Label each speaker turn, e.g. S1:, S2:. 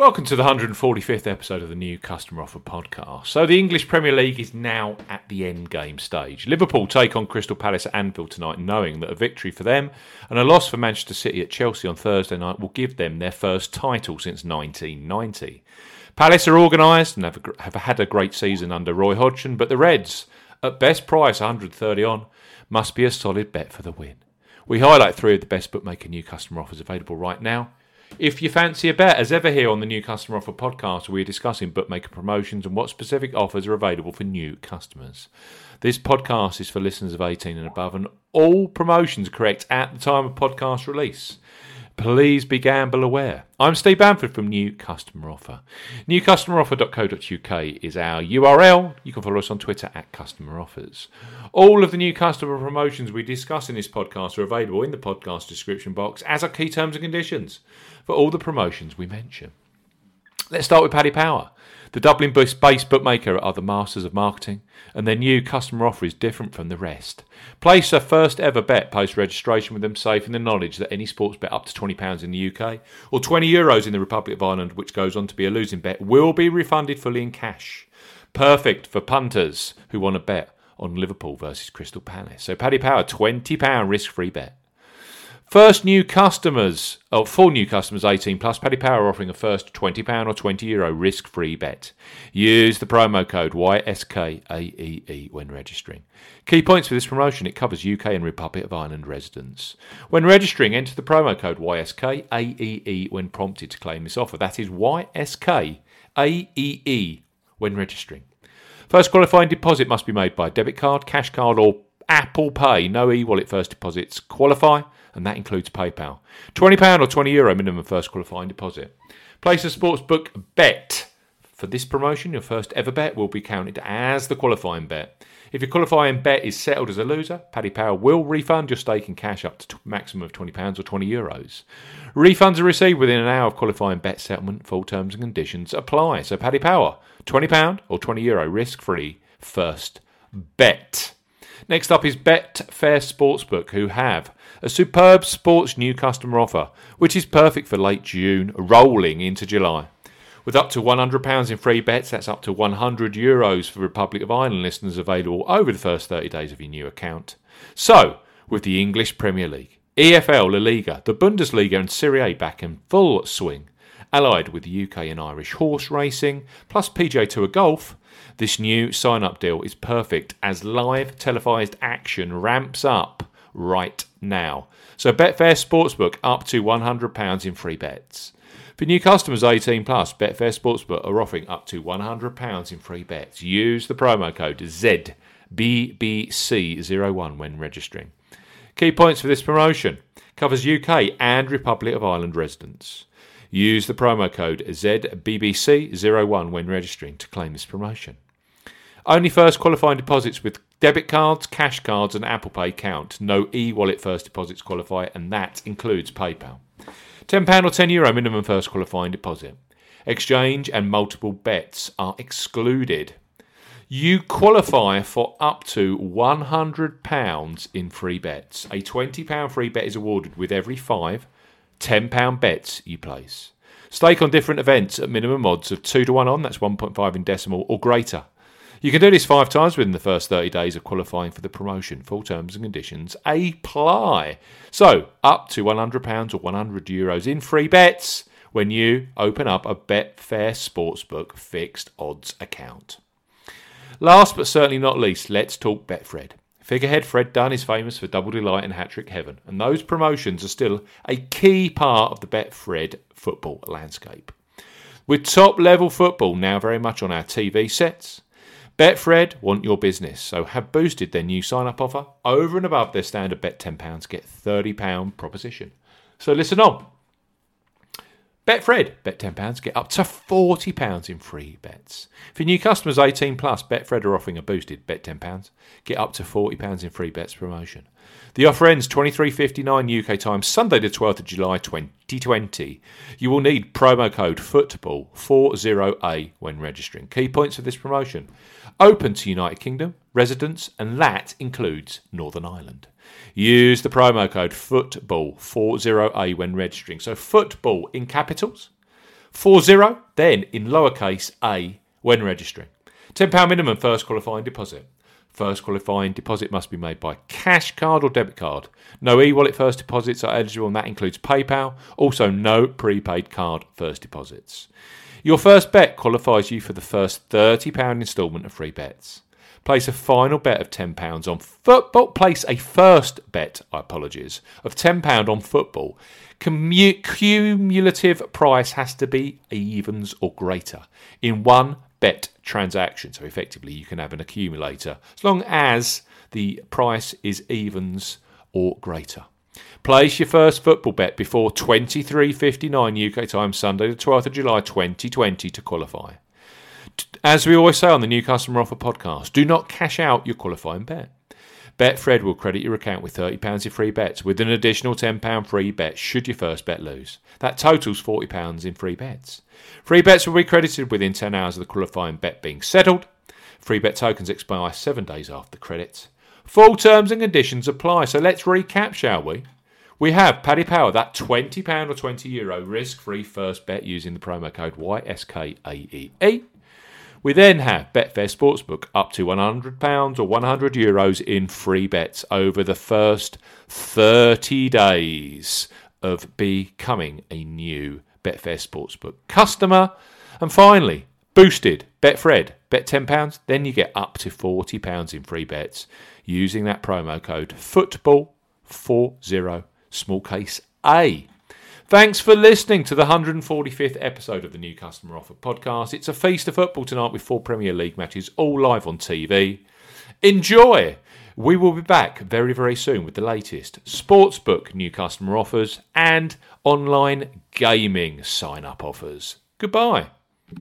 S1: Welcome to the 145th episode of the new Customer Offer podcast. So, the English Premier League is now at the end game stage. Liverpool take on Crystal Palace at Anfield tonight, knowing that a victory for them and a loss for Manchester City at Chelsea on Thursday night will give them their first title since 1990. Palace are organised and have, have had a great season under Roy Hodgson, but the Reds, at best price 130 on, must be a solid bet for the win. We highlight three of the best bookmaker new customer offers available right now. If you fancy a bet, as ever here on the New Customer Offer podcast, we are discussing bookmaker promotions and what specific offers are available for new customers. This podcast is for listeners of 18 and above, and all promotions correct at the time of podcast release. Please be gamble aware. I'm Steve Bamford from New Customer Offer. NewCustomeroffer.co.uk is our URL. You can follow us on Twitter at Customer Offers. All of the new customer promotions we discuss in this podcast are available in the podcast description box, as are key terms and conditions for all the promotions we mention. Let's start with Paddy Power. The Dublin based bookmaker are the masters of marketing, and their new customer offer is different from the rest. Place a first ever bet post registration with them safe in the knowledge that any sports bet up to £20 in the UK or €20 Euros in the Republic of Ireland, which goes on to be a losing bet, will be refunded fully in cash. Perfect for punters who want to bet on Liverpool versus Crystal Palace. So Paddy Power, £20 risk free bet. First new customers, oh, full new customers 18 plus, Paddy Power offering a first £20 or 20 euro risk free bet. Use the promo code YSKAEE when registering. Key points for this promotion it covers UK and Republic of Ireland residents. When registering, enter the promo code YSKAEE when prompted to claim this offer. That is YSKAEE when registering. First qualifying deposit must be made by debit card, cash card, or Apple Pay. No e wallet first deposits qualify and that includes PayPal. £20 or €20 Euro minimum first qualifying deposit. Place a sportsbook bet. For this promotion, your first ever bet will be counted as the qualifying bet. If your qualifying bet is settled as a loser, Paddy Power will refund your stake in cash up to a maximum of £20 or 20 euros. Refunds are received within an hour of qualifying bet settlement. Full terms and conditions apply. So, Paddy Power, £20 or 20 euro risk free first bet. Next up is Betfair Sportsbook, who have a superb sports new customer offer, which is perfect for late June, rolling into July. With up to £100 in free bets, that's up to 100 euros for Republic of Ireland listeners available over the first 30 days of your new account. So, with the English Premier League, EFL, La Liga, the Bundesliga, and Serie A back in full swing, allied with UK and Irish horse racing, plus PGA Tour golf, this new sign up deal is perfect as live televised action ramps up right now. So Betfair Sportsbook up to £100 in free bets. For new customers 18 plus, Betfair Sportsbook are offering up to £100 in free bets. Use the promo code ZBBC01 when registering. Key points for this promotion covers UK and Republic of Ireland residents. Use the promo code ZBBC01 when registering to claim this promotion. Only first qualifying deposits with debit cards, cash cards, and Apple Pay count. No e wallet first deposits qualify, and that includes PayPal. £10 or €10 Euro minimum first qualifying deposit. Exchange and multiple bets are excluded. You qualify for up to £100 in free bets. A £20 free bet is awarded with every five £10 bets you place. Stake on different events at minimum odds of 2 to 1 on, that's 1.5 in decimal, or greater. You can do this five times within the first 30 days of qualifying for the promotion. Full terms and conditions apply. So, up to £100 or 100 euros in free bets when you open up a Betfair Sportsbook fixed odds account. Last but certainly not least, let's talk Betfred. Figurehead Fred Done is famous for Double Delight and Hat Trick Heaven, and those promotions are still a key part of the Betfred football landscape. With top level football now very much on our TV sets, Betfred want your business, so have boosted their new sign up offer over and above their standard bet £10, get £30 proposition. So listen on. Betfred, bet £10, get up to £40 in free bets. For new customers 18 plus, Betfred are offering a boosted bet £10, get up to £40 in free bets promotion. The offer ends 23.59 UK time, Sunday the 12th of July 2020. You will need promo code FOOTBALL40A when registering. Key points of this promotion open to United Kingdom residents, and that includes Northern Ireland. Use the promo code FOOTBALL40A when registering. So, football in capitals, 40, then in lowercase a when registering. £10 minimum first qualifying deposit. First qualifying deposit must be made by cash card or debit card. No e wallet first deposits are eligible, and that includes PayPal. Also, no prepaid card first deposits. Your first bet qualifies you for the first £30 instalment of free bets. Place a final bet of £10 on football. Place a first bet, I apologies, of £10 on football. Commu- cumulative price has to be evens or greater in one bet transaction. So effectively, you can have an accumulator as long as the price is evens or greater. Place your first football bet before 23.59 UK time Sunday the 12th of July 2020 to qualify. As we always say on the New Customer Offer podcast, do not cash out your qualifying bet. Betfred will credit your account with £30 in free bets with an additional £10 free bet should your first bet lose. That totals £40 in free bets. Free bets will be credited within 10 hours of the qualifying bet being settled. Free bet tokens expire seven days after credit. Full terms and conditions apply. So let's recap, shall we? We have Paddy Power, that £20 or 20 euro risk free first bet using the promo code YSKAEE. We then have Betfair Sportsbook up to £100 or 100 euros in free bets over the first 30 days of becoming a new Betfair Sportsbook customer. And finally, boosted Betfred. Bet £10, then you get up to £40 in free bets using that promo code football40 small case A. Thanks for listening to the 145th episode of the New Customer Offer podcast. It's a feast of football tonight with four Premier League matches, all live on TV. Enjoy! We will be back very, very soon with the latest sportsbook new customer offers and online gaming sign up offers. Goodbye.